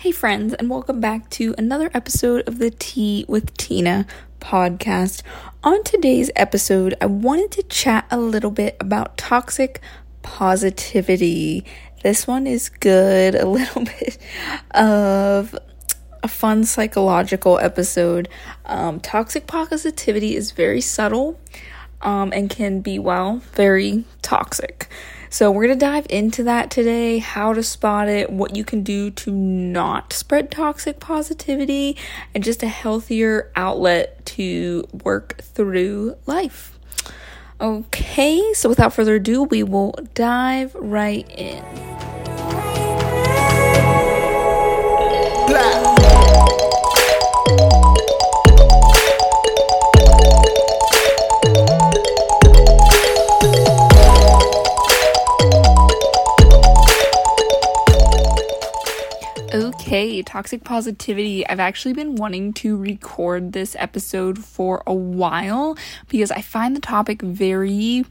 Hey, friends, and welcome back to another episode of the Tea with Tina podcast. On today's episode, I wanted to chat a little bit about toxic positivity. This one is good, a little bit of a fun psychological episode. Um, toxic positivity is very subtle um, and can be, well, very toxic. So, we're going to dive into that today how to spot it, what you can do to not spread toxic positivity, and just a healthier outlet to work through life. Okay, so without further ado, we will dive right in. Okay, toxic positivity. I've actually been wanting to record this episode for a while because I find the topic very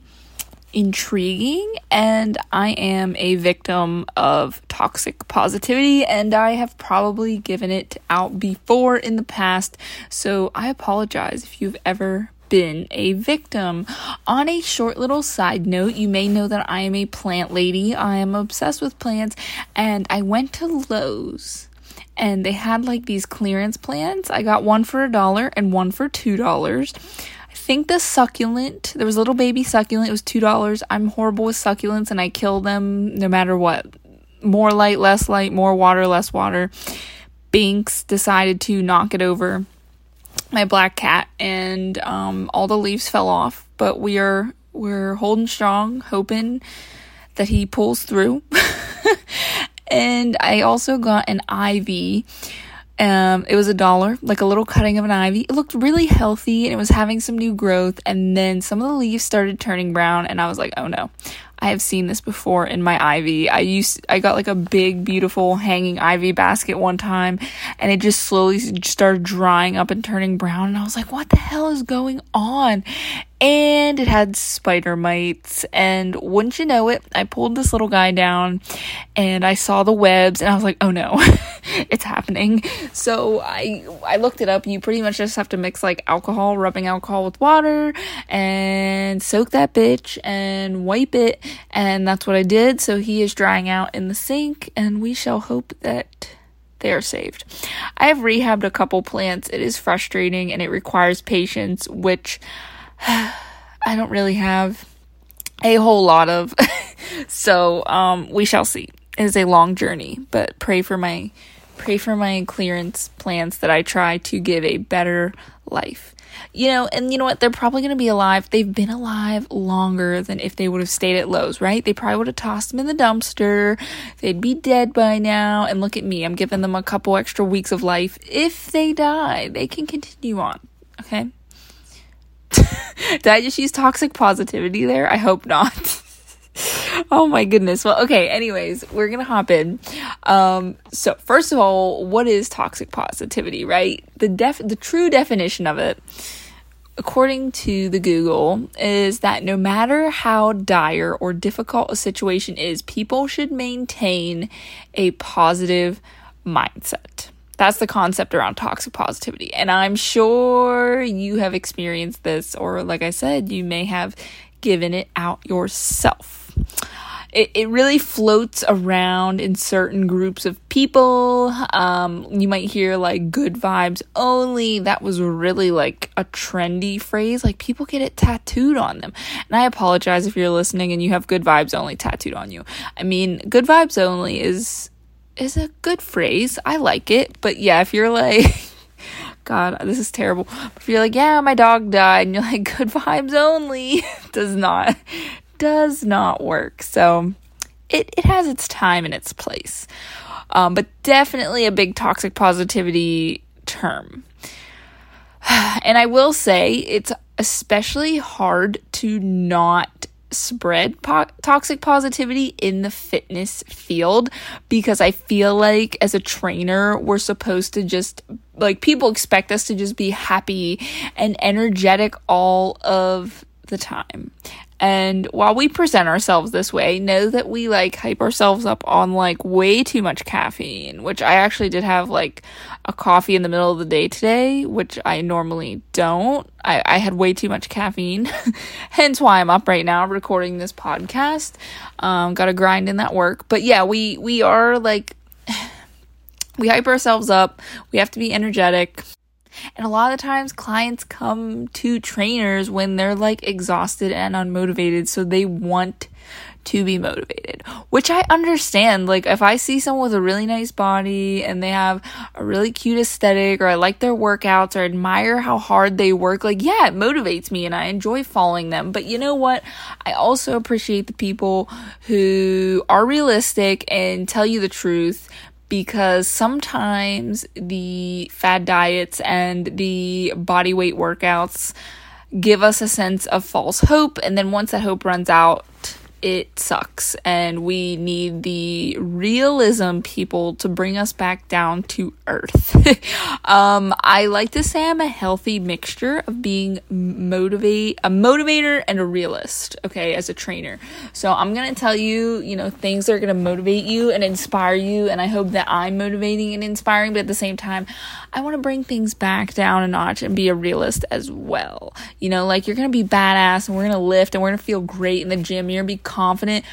intriguing and I am a victim of toxic positivity and I have probably given it out before in the past. So I apologize if you've ever been a victim. On a short little side note, you may know that I am a plant lady. I am obsessed with plants, and I went to Lowe's and they had like these clearance plants. I got one for a dollar and one for two dollars. I think the succulent, there was a little baby succulent, it was two dollars. I'm horrible with succulents and I kill them no matter what. More light, less light, more water, less water. Binks decided to knock it over my black cat and um, all the leaves fell off, but we are we're holding strong, hoping that he pulls through. and I also got an ivy. Um, it was a dollar, like a little cutting of an ivy. It looked really healthy and it was having some new growth. And then some of the leaves started turning brown, and I was like, oh no, I have seen this before in my ivy. I used I got like a big beautiful hanging ivy basket one time and it just slowly started drying up and turning brown and I was like, "What the hell is going on?" and it had spider mites. And wouldn't you know it, I pulled this little guy down and I saw the webs and I was like, oh no, it's happening. So I I looked it up. You pretty much just have to mix like alcohol, rubbing alcohol with water and soak that bitch and wipe it. And that's what I did. So he is drying out in the sink and we shall hope that they are saved. I have rehabbed a couple plants. It is frustrating and it requires patience, which I don't really have a whole lot of. so, um, we shall see. It is a long journey, but pray for my pray for my clearance plans that I try to give a better life. You know, and you know what? They're probably going to be alive. They've been alive longer than if they would have stayed at Lowe's, right? They probably would have tossed them in the dumpster. They'd be dead by now. And look at me. I'm giving them a couple extra weeks of life. If they die, they can continue on. Okay? Did I just use toxic positivity there? I hope not. oh my goodness. Well, okay, anyways, we're going to hop in. Um so first of all, what is toxic positivity, right? The def the true definition of it according to the Google is that no matter how dire or difficult a situation is, people should maintain a positive mindset. That's the concept around toxic positivity. And I'm sure you have experienced this, or like I said, you may have given it out yourself. It, it really floats around in certain groups of people. Um, you might hear like good vibes only. That was really like a trendy phrase. Like people get it tattooed on them. And I apologize if you're listening and you have good vibes only tattooed on you. I mean, good vibes only is is a good phrase. I like it. But yeah, if you're like, God, this is terrible. If you're like, yeah, my dog died, and you're like, good vibes only, does not, does not work. So it, it has its time and its place. Um, but definitely a big toxic positivity term. And I will say it's especially hard to not spread po- toxic positivity in the fitness field because I feel like as a trainer, we're supposed to just like people expect us to just be happy and energetic all of the time. And while we present ourselves this way, know that we like hype ourselves up on like way too much caffeine, which I actually did have like a coffee in the middle of the day today, which I normally don't. I, I had way too much caffeine, hence why I'm up right now recording this podcast. Um, got to grind in that work. But yeah, we, we are like, we hype ourselves up. We have to be energetic. And a lot of times clients come to trainers when they're like exhausted and unmotivated, so they want to be motivated, which I understand. Like, if I see someone with a really nice body and they have a really cute aesthetic, or I like their workouts, or admire how hard they work, like, yeah, it motivates me and I enjoy following them. But you know what? I also appreciate the people who are realistic and tell you the truth because sometimes the fad diets and the body weight workouts give us a sense of false hope and then once that hope runs out it sucks and we need the realism people to bring us back down to earth. um, I like to say I'm a healthy mixture of being motivate a motivator and a realist, okay, as a trainer. So I'm going to tell you, you know, things that are going to motivate you and inspire you and I hope that I'm motivating and inspiring, but at the same time, I want to bring things back down a notch and be a realist as well. You know, like you're going to be badass and we're going to lift and we're going to feel great in the gym. You're going to be confident,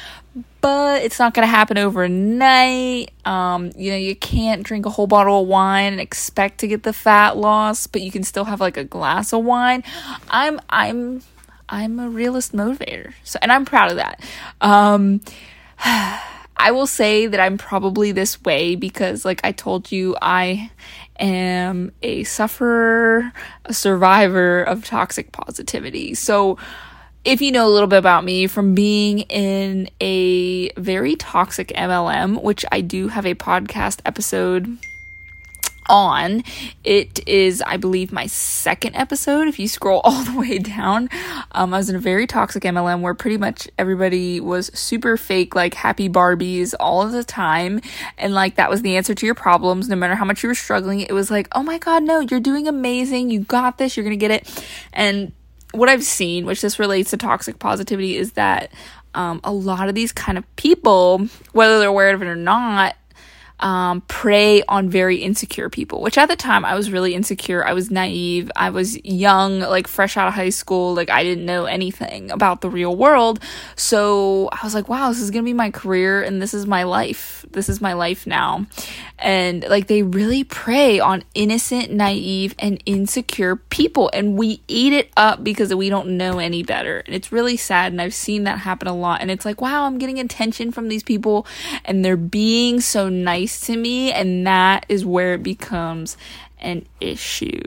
but it's not going to happen overnight. Um, you know, you can't drink a whole bottle of wine and expect to get the fat loss, but you can still have like a glass of wine. I'm, I'm, I'm a realist motivator. So, and I'm proud of that. Um, I will say that I'm probably this way because, like I told you, I am a sufferer, a survivor of toxic positivity. So, if you know a little bit about me from being in a very toxic MLM, which I do have a podcast episode on. It is, I believe, my second episode. If you scroll all the way down, um, I was in a very toxic MLM where pretty much everybody was super fake, like happy Barbies all of the time. And like that was the answer to your problems, no matter how much you were struggling. It was like, oh my God, no, you're doing amazing. You got this. You're going to get it. And what I've seen, which this relates to toxic positivity, is that um, a lot of these kind of people, whether they're aware of it or not, um, prey on very insecure people, which at the time I was really insecure. I was naive. I was young, like fresh out of high school. Like I didn't know anything about the real world. So I was like, wow, this is going to be my career and this is my life. This is my life now. And like they really prey on innocent, naive, and insecure people. And we eat it up because we don't know any better. And it's really sad. And I've seen that happen a lot. And it's like, wow, I'm getting attention from these people and they're being so nice to me. And that is where it becomes an issue.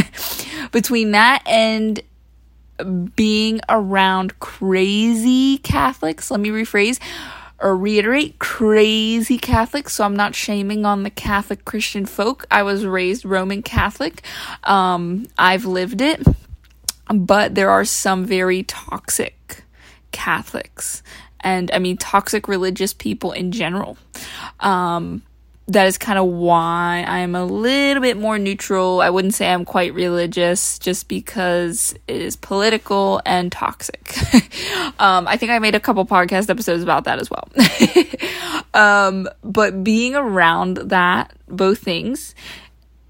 Between that and being around crazy Catholics, let me rephrase or reiterate crazy Catholics, so I'm not shaming on the Catholic Christian folk. I was raised Roman Catholic. Um, I've lived it, but there are some very toxic Catholics, and I mean toxic religious people in general. Um, that is kind of why I'm a little bit more neutral. I wouldn't say I'm quite religious just because it is political and toxic. um, I think I made a couple podcast episodes about that as well. um, but being around that, both things,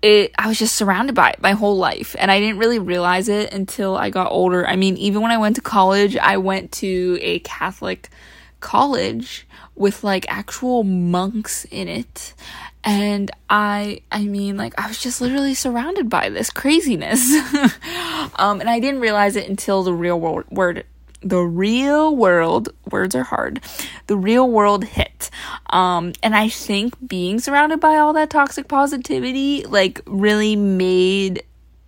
it, I was just surrounded by it my whole life. And I didn't really realize it until I got older. I mean, even when I went to college, I went to a Catholic college with like actual monks in it and i i mean like i was just literally surrounded by this craziness um and i didn't realize it until the real world word the real world words are hard the real world hit um and i think being surrounded by all that toxic positivity like really made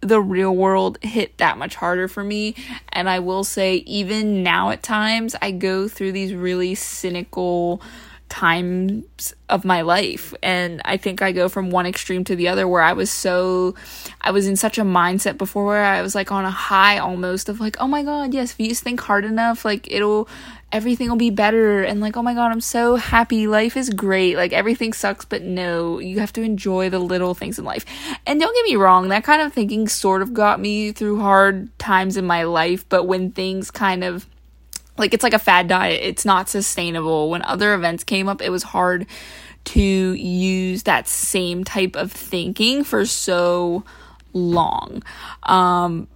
the real world hit that much harder for me. And I will say, even now at times, I go through these really cynical times of my life. And I think I go from one extreme to the other where I was so, I was in such a mindset before where I was like on a high almost of like, oh my God, yes, if you just think hard enough, like it'll, everything will be better. And like oh my god i'm so happy. Life is great. Like everything sucks but no you have to enjoy the little things in life. And don't get me wrong that kind of thinking sort of got me through hard times in my life. But when things kind of like it's like a fad diet it's not sustainable when other events came up it was hard to use that same type of thinking for so long um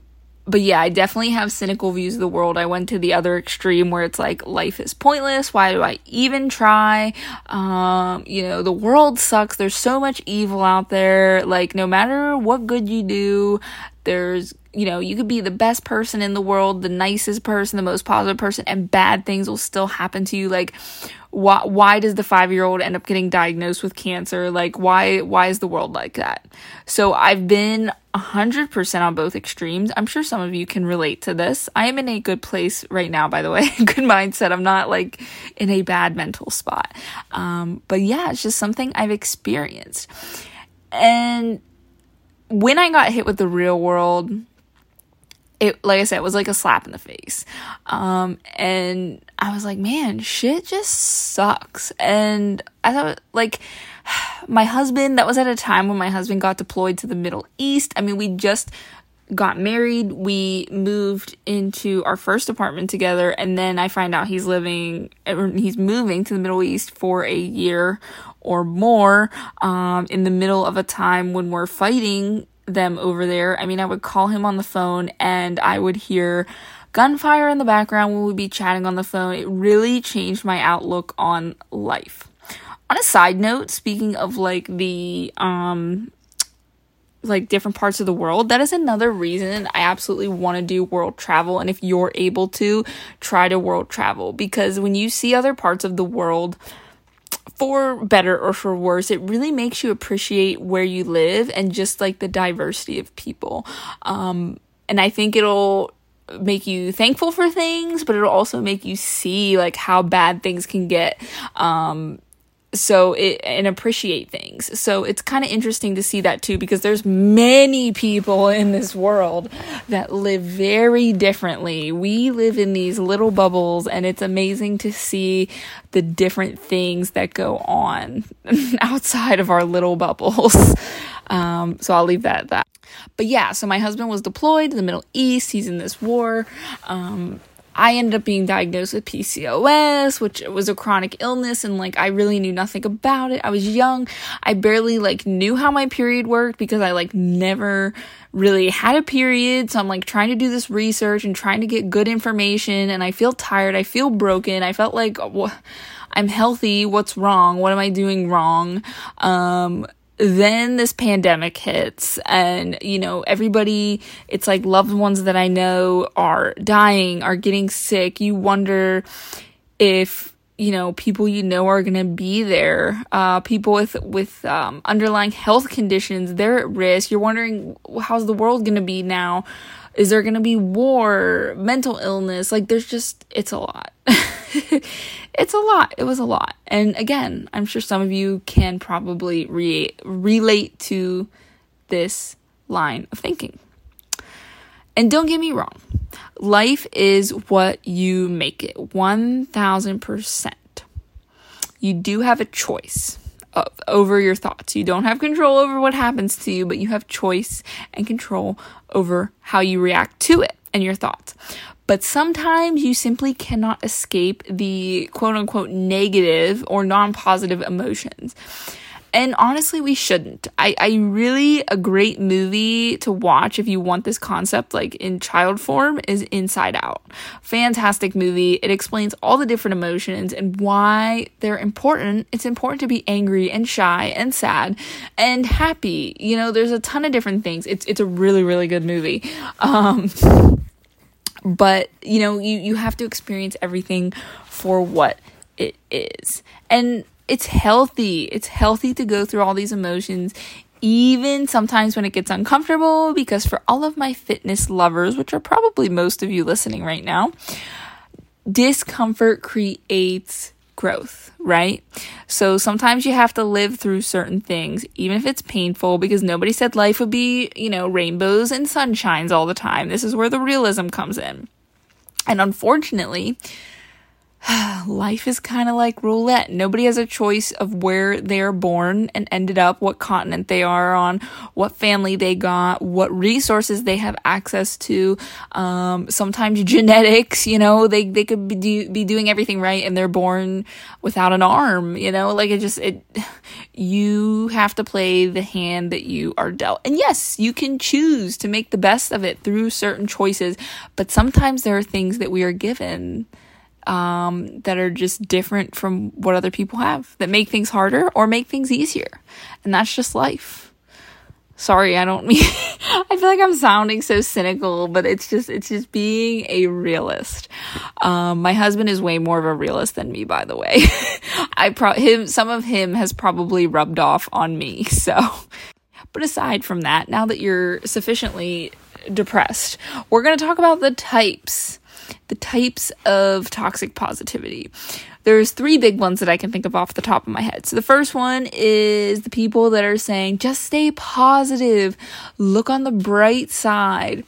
but yeah, I definitely have cynical views of the world. I went to the other extreme where it's like life is pointless. Why do I even try? Um, you know, the world sucks. There's so much evil out there. Like no matter what good you do, there's you know, you could be the best person in the world, the nicest person, the most positive person, and bad things will still happen to you. Like, why, why does the five year old end up getting diagnosed with cancer? Like, why, why is the world like that? So I've been 100% on both extremes. I'm sure some of you can relate to this. I am in a good place right now, by the way, good mindset. I'm not like in a bad mental spot. Um, but yeah, it's just something I've experienced. And when I got hit with the real world, it like I said, it was like a slap in the face. Um, and I was like, man, shit just sucks. And I thought like my husband, that was at a time when my husband got deployed to the Middle East. I mean, we just got married, we moved into our first apartment together, and then I find out he's living, he's moving to the Middle East for a year or more um, in the middle of a time when we're fighting them over there. I mean, I would call him on the phone and I would hear gunfire in the background when we'd be chatting on the phone. It really changed my outlook on life. On a side note, speaking of like the um like different parts of the world, that is another reason I absolutely want to do world travel and if you're able to try to world travel because when you see other parts of the world for better or for worse, it really makes you appreciate where you live and just like the diversity of people. Um, and I think it'll make you thankful for things, but it'll also make you see like how bad things can get. Um, so it and appreciate things. So it's kind of interesting to see that too because there's many people in this world that live very differently. We live in these little bubbles and it's amazing to see the different things that go on outside of our little bubbles. Um, so i'll leave that at that. But yeah so my husband was deployed to the middle east. He's in this war. Um, I ended up being diagnosed with PCOS, which was a chronic illness and like I really knew nothing about it. I was young. I barely like knew how my period worked because I like never really had a period. So I'm like trying to do this research and trying to get good information and I feel tired. I feel broken. I felt like I'm healthy. What's wrong? What am I doing wrong? Um, then this pandemic hits and you know everybody it's like loved ones that i know are dying are getting sick. You wonder if you know people you know are going to be there. Uh, people with with um, underlying health conditions they're at risk. You're wondering how's the world going to be now is there going to be war mental illness like there's just it's a lot it's a lot. It was a lot. And again, I'm sure some of you can probably re- relate to this line of thinking. And don't get me wrong, life is what you make it 1000%. You do have a choice Uh, over your thoughts. You don't have control over what happens to you, but you have choice and control over how you react to it and your thoughts. But sometimes you simply cannot escape the quote unquote negative or non positive emotions. And honestly, we shouldn't. I, I really, a great movie to watch if you want this concept like in child form is Inside Out. Fantastic movie. It explains all the different emotions and why they're important. It's important to be angry and shy and sad and happy. You know, there's a ton of different things. It's, it's a really, really good movie. Um, but you know you you have to experience everything for what it is and it's healthy it's healthy to go through all these emotions even sometimes when it gets uncomfortable because for all of my fitness lovers which are probably most of you listening right now discomfort creates growth, right? So sometimes you have to live through certain things, even if it's painful, because nobody said life would be, you know, rainbows and sunshines all the time. This is where the realism comes in. And unfortunately, life is kind of like roulette. Nobody has a choice of where they're born and ended up, what continent they are on, what family they got, what resources they have access to. Um, sometimes genetics, you know, they, they could be, do, be doing everything right and they're born without an arm, you know, like it just, it, you have to play the hand that you are dealt. And yes, you can choose to make the best of it through certain choices, but sometimes there are things that we are given um, that are just different from what other people have that make things harder or make things easier. And that's just life. Sorry, I don't mean I feel like I'm sounding so cynical, but it's just it's just being a realist. Um, my husband is way more of a realist than me, by the way. I pro him some of him has probably rubbed off on me. So, but aside from that, now that you're sufficiently depressed, we're going to talk about the types the types of toxic positivity. There's three big ones that I can think of off the top of my head. So the first one is the people that are saying, just stay positive, look on the bright side.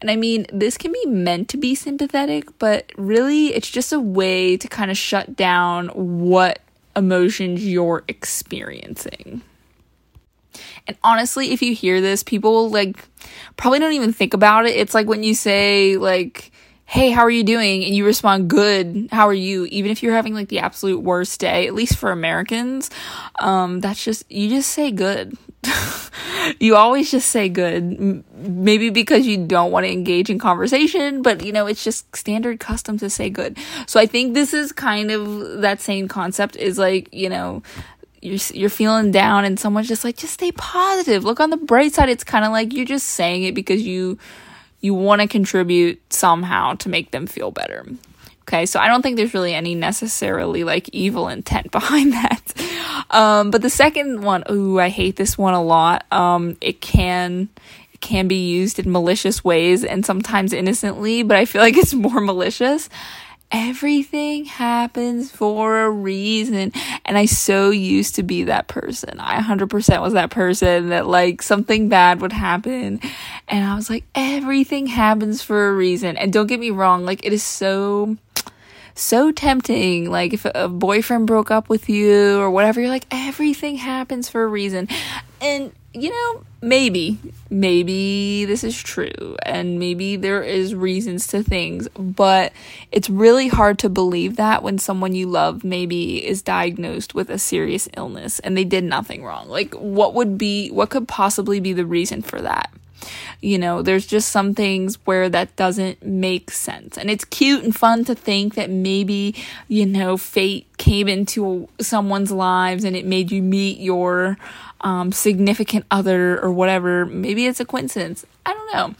And I mean, this can be meant to be sympathetic, but really it's just a way to kind of shut down what emotions you're experiencing. And honestly, if you hear this, people like probably don't even think about it. It's like when you say like hey, how are you doing? And you respond, good, how are you? Even if you're having like the absolute worst day, at least for Americans, um, that's just, you just say good. you always just say good. Maybe because you don't want to engage in conversation, but you know, it's just standard custom to say good. So I think this is kind of that same concept is like, you know, you're you're feeling down and someone's just like just stay positive. Look on the bright side. It's kind of like you're just saying it because you you want to contribute somehow to make them feel better. Okay, so I don't think there's really any necessarily like evil intent behind that. Um, but the second one, ooh, I hate this one a lot. Um, it can it can be used in malicious ways and sometimes innocently, but I feel like it's more malicious everything happens for a reason. And I so used to be that person. I 100% was that person that like something bad would happen. And I was like, everything happens for a reason. And don't get me wrong, like it is so so tempting. Like if a boyfriend broke up with you or whatever, you're like, everything happens for a reason. And you know, maybe, maybe this is true, and maybe there is reasons to things, but it's really hard to believe that when someone you love maybe is diagnosed with a serious illness and they did nothing wrong. Like, what would be, what could possibly be the reason for that? You know, there's just some things where that doesn't make sense. And it's cute and fun to think that maybe, you know, fate came into someone's lives and it made you meet your um, significant other or whatever. Maybe it's a coincidence. I don't know.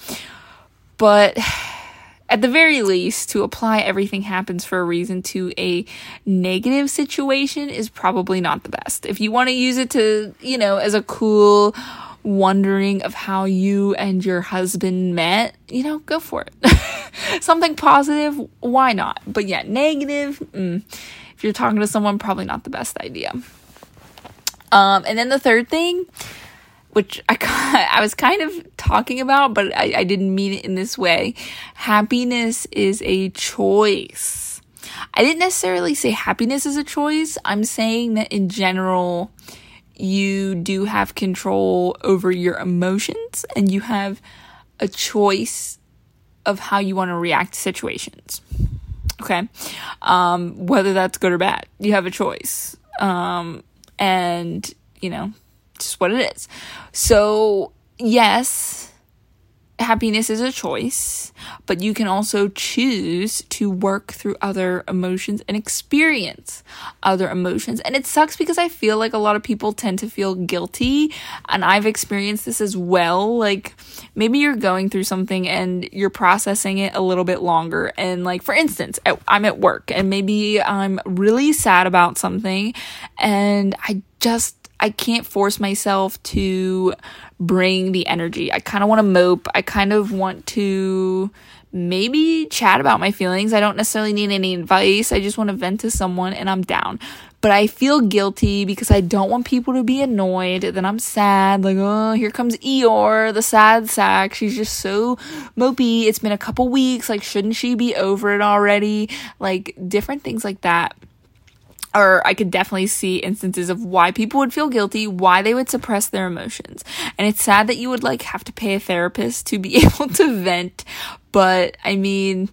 But at the very least, to apply everything happens for a reason to a negative situation is probably not the best. If you want to use it to, you know, as a cool wondering of how you and your husband met, you know, go for it. Something positive, why not? But yeah, negative, mm, if you're talking to someone, probably not the best idea. Um, and then the third thing, which I I was kind of talking about, but I, I didn't mean it in this way. Happiness is a choice. I didn't necessarily say happiness is a choice. I'm saying that in general, you do have control over your emotions and you have a choice of how you want to react to situations. Okay. Um, whether that's good or bad, you have a choice. Um, and you know, just what it is. So, yes, happiness is a choice, but you can also choose to work through other emotions and experience other emotions. And it sucks because I feel like a lot of people tend to feel guilty, and I've experienced this as well. Like maybe you're going through something and you're processing it a little bit longer. And like for instance, I'm at work and maybe I'm really sad about something and I just I can't force myself to bring the energy. I kind of want to mope. I kind of want to maybe chat about my feelings. I don't necessarily need any advice. I just want to vent to someone and I'm down. but I feel guilty because I don't want people to be annoyed. Then I'm sad, like, oh, here comes Eeyore, the sad sack. She's just so mopey. It's been a couple weeks. Like, shouldn't she be over it already? Like, different things like that or I could definitely see instances of why people would feel guilty, why they would suppress their emotions. And it's sad that you would like have to pay a therapist to be able to vent, but I mean,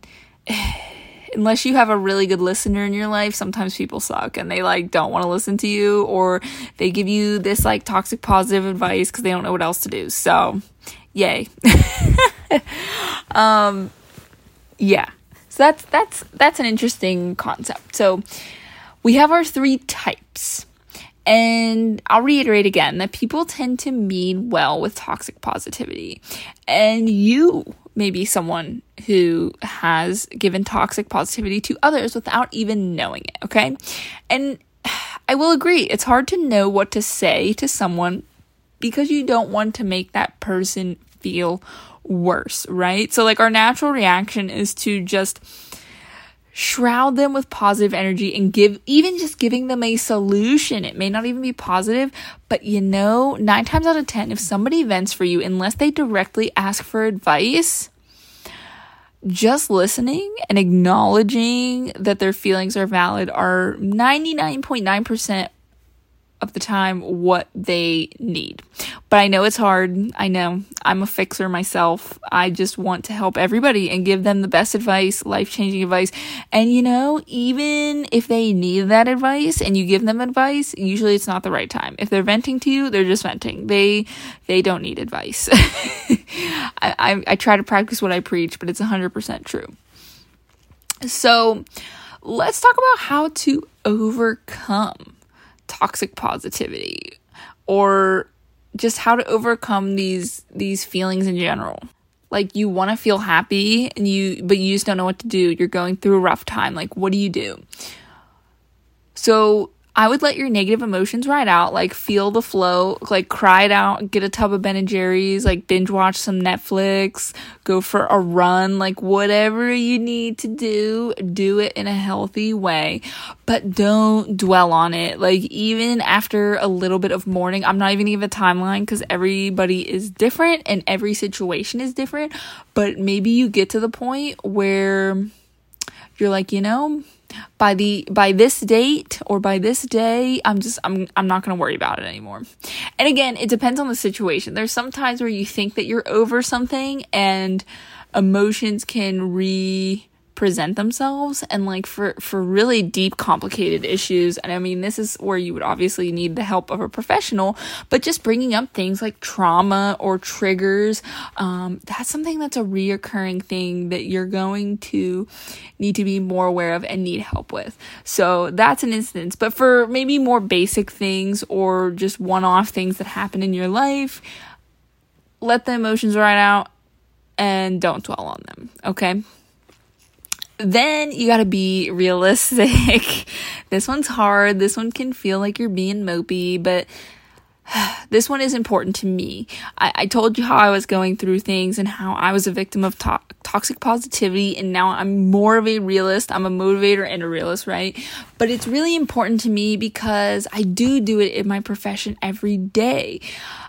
unless you have a really good listener in your life, sometimes people suck and they like don't want to listen to you or they give you this like toxic positive advice cuz they don't know what else to do. So, yay. um yeah. So that's that's that's an interesting concept. So, we have our three types. And I'll reiterate again that people tend to mean well with toxic positivity. And you may be someone who has given toxic positivity to others without even knowing it, okay? And I will agree, it's hard to know what to say to someone because you don't want to make that person feel worse, right? So, like, our natural reaction is to just shroud them with positive energy and give even just giving them a solution. It may not even be positive but you know 9 times out of 10 if somebody vents for you unless they directly ask for advice just listening and acknowledging that their feelings are valid are 99.9% of the time what they need. But I know it's hard. I know I'm a fixer myself. I just want to help everybody and give them the best advice, life changing advice. And you know, even if they need that advice and you give them advice, usually it's not the right time. If they're venting to you, they're just venting. They they don't need advice. I, I I try to practice what I preach, but it's 100% true. So, let's talk about how to overcome toxic positivity or just how to overcome these these feelings in general. Like you want to feel happy and you but you just don't know what to do. You're going through a rough time. Like what do you do? So I would let your negative emotions ride out, like feel the flow, like cry it out, get a tub of Ben and Jerry's, like binge watch some Netflix, go for a run, like whatever you need to do, do it in a healthy way, but don't dwell on it. Like even after a little bit of mourning, I'm not even give a timeline because everybody is different and every situation is different, but maybe you get to the point where you're like, you know, by the by this date or by this day i'm just i'm i'm not going to worry about it anymore. And again it depends on the situation. There's some times where you think that you're over something and emotions can re present themselves and like for for really deep complicated issues. And i mean this is where you would obviously need the help of a professional but just bringing up things like trauma or triggers um, that's something that's a reoccurring thing that you're going to need to be more aware of and need help with. So that's an instance. But for maybe more basic things or just one-off things that happen in your life let the emotions ride out and don't dwell on them okay then you gotta be realistic. this one's hard. This one can feel like you're being mopey, but this one is important to me. I, I, told you how I was going through things and how I was a victim of to- toxic positivity, and now I'm more of a realist. I'm a motivator and a realist, right? But it's really important to me because I do do it in my profession every day.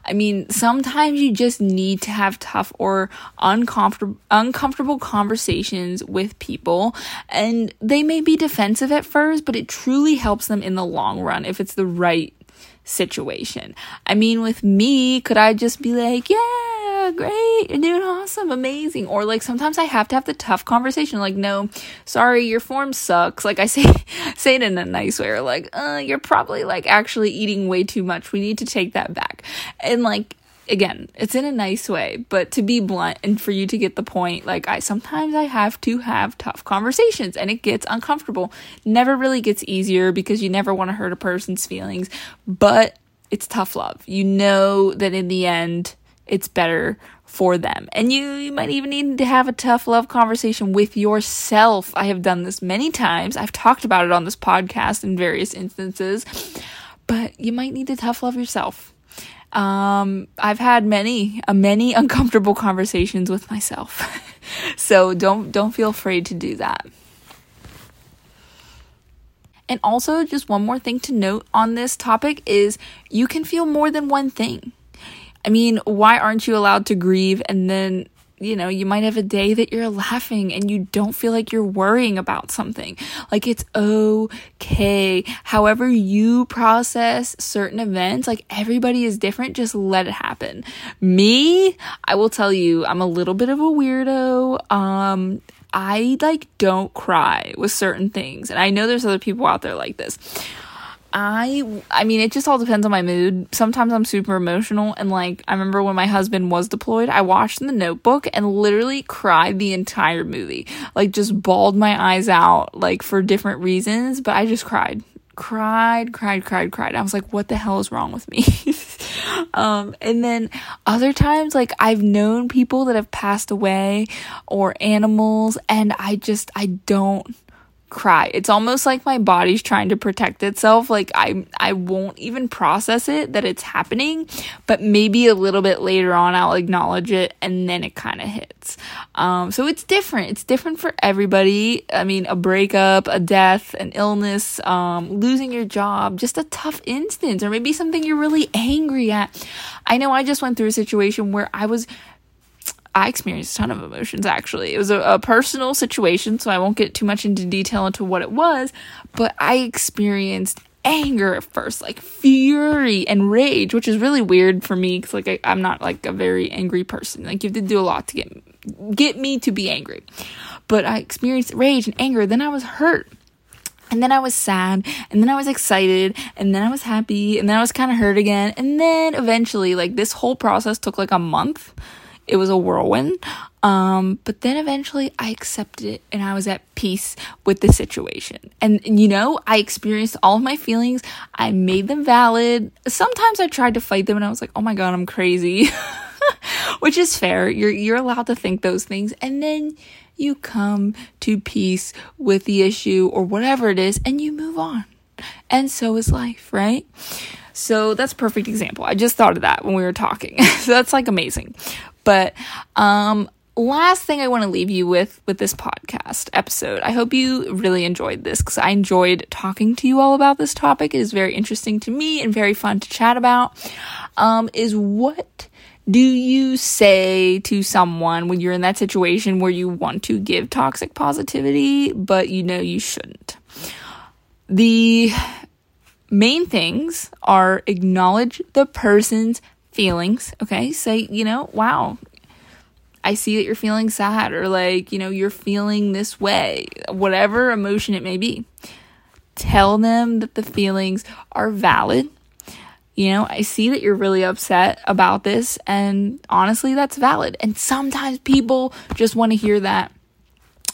I mean, sometimes you just need to have tough or uncomfortable uncomfortable conversations with people and they may be defensive at first, but it truly helps them in the long run if it's the right situation. I mean, with me, could I just be like, yeah, great, you're doing awesome, amazing? Or like sometimes I have to have the tough conversation, like, no, sorry, your form sucks. Like I say, say it in a nice way, or like, uh, you're probably like actually eating way too much. We need to take that back. And like, again, it's in a nice way, but to be blunt and for you to get the point, like I sometimes I have to have tough conversations and it gets uncomfortable. Never really gets easier because you never want to hurt a person's feelings, but it's tough love. You know that in the end it's better for them. And you, you might even need to have a tough love conversation with yourself. I have done this many times. I've talked about it on this podcast in various instances. But you might need to tough love yourself um, I've had many, uh, many uncomfortable conversations with myself. so don't don't feel afraid to do that. And also, just one more thing to note on this topic is you can feel more than one thing. I mean, why aren't you allowed to grieve and then you know, you might have a day that you're laughing and you don't feel like you're worrying about something. Like it's okay. However you process certain events, like everybody is different, just let it happen. Me, I will tell you, I'm a little bit of a weirdo. Um, I like don't cry with certain things. And I know there's other people out there like this. I I mean it just all depends on my mood. Sometimes I'm super emotional and like I remember when my husband was deployed, I watched The Notebook and literally cried the entire movie. Like just bawled my eyes out like for different reasons, but I just cried. Cried, cried, cried, cried. I was like what the hell is wrong with me? um and then other times like I've known people that have passed away or animals and I just I don't cry. It's almost like my body's trying to protect itself. Like I I won't even process it that it's happening, but maybe a little bit later on I'll acknowledge it and then it kind of hits. Um so it's different. It's different for everybody. I mean, a breakup, a death, an illness, um losing your job, just a tough instance or maybe something you're really angry at. I know I just went through a situation where I was I experienced a ton of emotions actually. It was a, a, personal situation, so I won't get too much into detail into what it was, but I experienced anger at first, like fury and rage, which is really weird for me because like I, I'm not like a very angry person. Like you have to do a lot to get get me to be angry. But I experienced rage and anger, then I was hurt. And then I was sad, and then I was excited, and then I was happy, and then I was kind of hurt again. And then eventually, like, this whole process took like a month it was a whirlwind. Um, but then eventually I accepted it and I was at peace with the situation. And, you know, I experienced all of my feelings. I made them valid. Sometimes I tried to fight them and I was like, oh my God, I'm crazy. Which is fair. You're, you're allowed to think those things. And then you come to peace with the issue or whatever it is and you move on. And so is life, right? So that's perfect example. I just thought of that when we were talking. so that's like amazing. But um last thing I want to leave you with with this podcast episode. I hope you really enjoyed this cuz I enjoyed talking to you all about this topic. It is very interesting to me and very fun to chat about. Um is what do you say to someone when you're in that situation where you want to give toxic positivity but you know you shouldn't? The main things are acknowledge the person's feelings, okay? Say, you know, wow, I see that you're feeling sad or like, you know, you're feeling this way, whatever emotion it may be. Tell them that the feelings are valid. You know, I see that you're really upset about this, and honestly, that's valid. And sometimes people just want to hear that.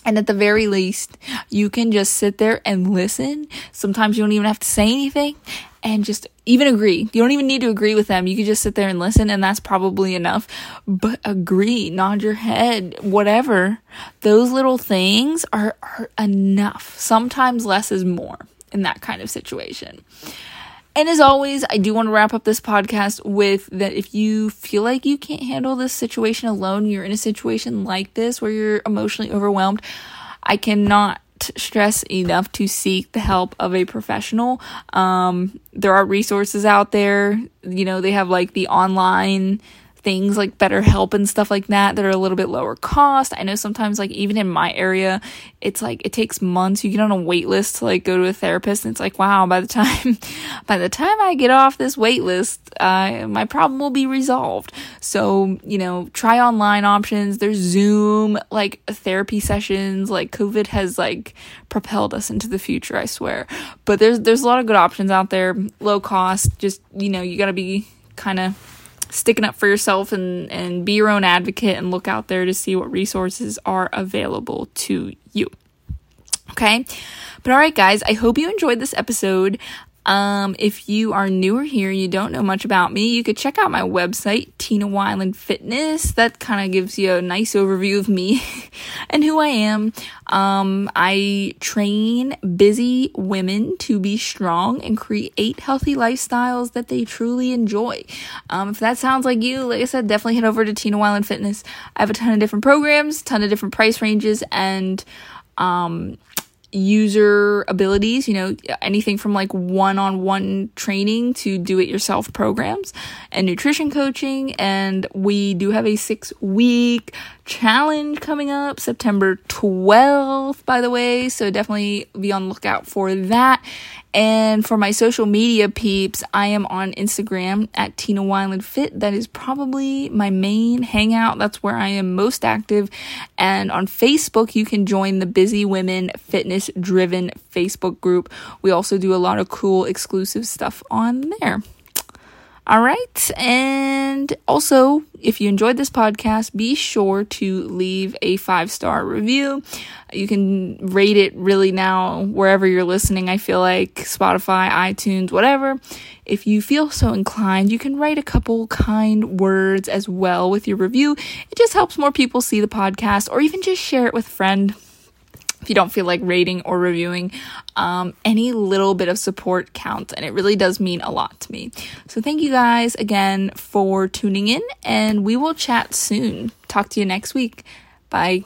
And at the very least, you can just sit there and listen. Sometimes you don't even have to say anything and just even agree. You don't even need to agree with them. You can just sit there and listen, and that's probably enough. But agree, nod your head, whatever. Those little things are, are enough. Sometimes less is more in that kind of situation. And as always, I do want to wrap up this podcast with that if you feel like you can't handle this situation alone, you're in a situation like this where you're emotionally overwhelmed, I cannot stress enough to seek the help of a professional. Um, there are resources out there. You know, they have like the online things like BetterHelp and stuff like that that are a little bit lower cost. I know sometimes like even in my area, it's like it takes months. You get on a wait list to like go to a therapist and it's like, wow, by the time by the time I get off this wait list, uh, my problem will be resolved. So, you know, try online options. There's Zoom, like therapy sessions, like COVID has like propelled us into the future, I swear. But there's there's a lot of good options out there, low cost, just you know, you got to be kind of sticking up for yourself and, and be your own advocate and look out there to see what resources are available to you. Okay. But all right, guys, I hope you enjoyed this episode. Um, if you are newer here and you don't know much about me, you could check out my website, Tina Weiland Fitness. That kind of gives you a nice overview of me and who I am. Um, I train busy women to be strong and create healthy lifestyles that they truly enjoy. Um, if that sounds like you, like I said, definitely head over to Tina Weiland Fitness. I have a ton of different programs, ton of different price ranges, and um, user abilities, you know, anything from like one on one training to do it yourself programs and nutrition coaching. And we do have a six week challenge coming up September 12th, by the way. So definitely be on lookout for that. And for my social media peeps, I am on Instagram at Tina Wineland Fit. That is probably my main hangout. That's where I am most active. And on Facebook, you can join the Busy Women Fitness Driven Facebook group. We also do a lot of cool exclusive stuff on there. All right. And also, if you enjoyed this podcast, be sure to leave a five star review. You can rate it really now wherever you're listening. I feel like Spotify, iTunes, whatever. If you feel so inclined, you can write a couple kind words as well with your review. It just helps more people see the podcast or even just share it with a friend if you don't feel like rating or reviewing, um, any little bit of support counts, and it really does mean a lot to me. So, thank you guys again for tuning in, and we will chat soon. Talk to you next week. Bye.